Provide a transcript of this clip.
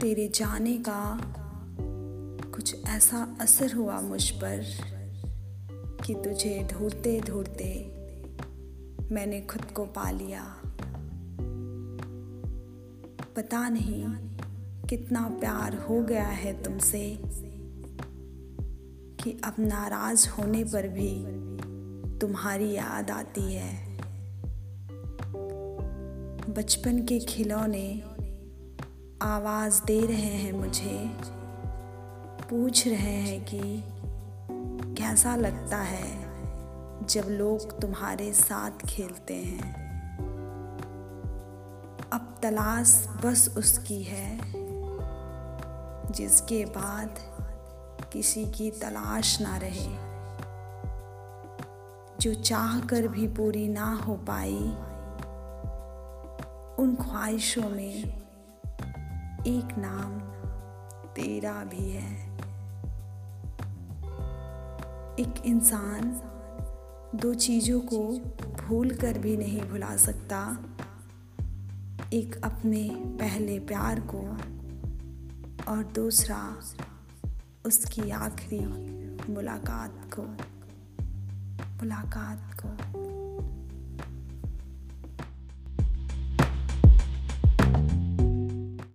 तेरे जाने का कुछ ऐसा असर हुआ मुझ पर कि तुझे ढूंढते ढूंढते मैंने खुद को पा लिया। पता नहीं कितना प्यार हो गया है तुमसे कि अब नाराज़ होने पर भी तुम्हारी याद आती है। बचपन के खिलौने आवाज़ दे रहे हैं मुझे, पूछ रहे हैं कि कैसा लगता है जब लोग तुम्हारे साथ खेलते हैं? अब तलाश बस उसकी है, जिसके बाद किसी की तलाश ना रहे। जो चाह कर भी पूरी ना हो पाई, उन ख्वाहिशों में एक नाम तेरा भी है। एक इंसान दो चीज़ों को भूल कर भी नहीं भुला सकता। एक अपने पहले प्यार को और दूसरा उसकी आखिरी मुलाकात को। मुलाकात को।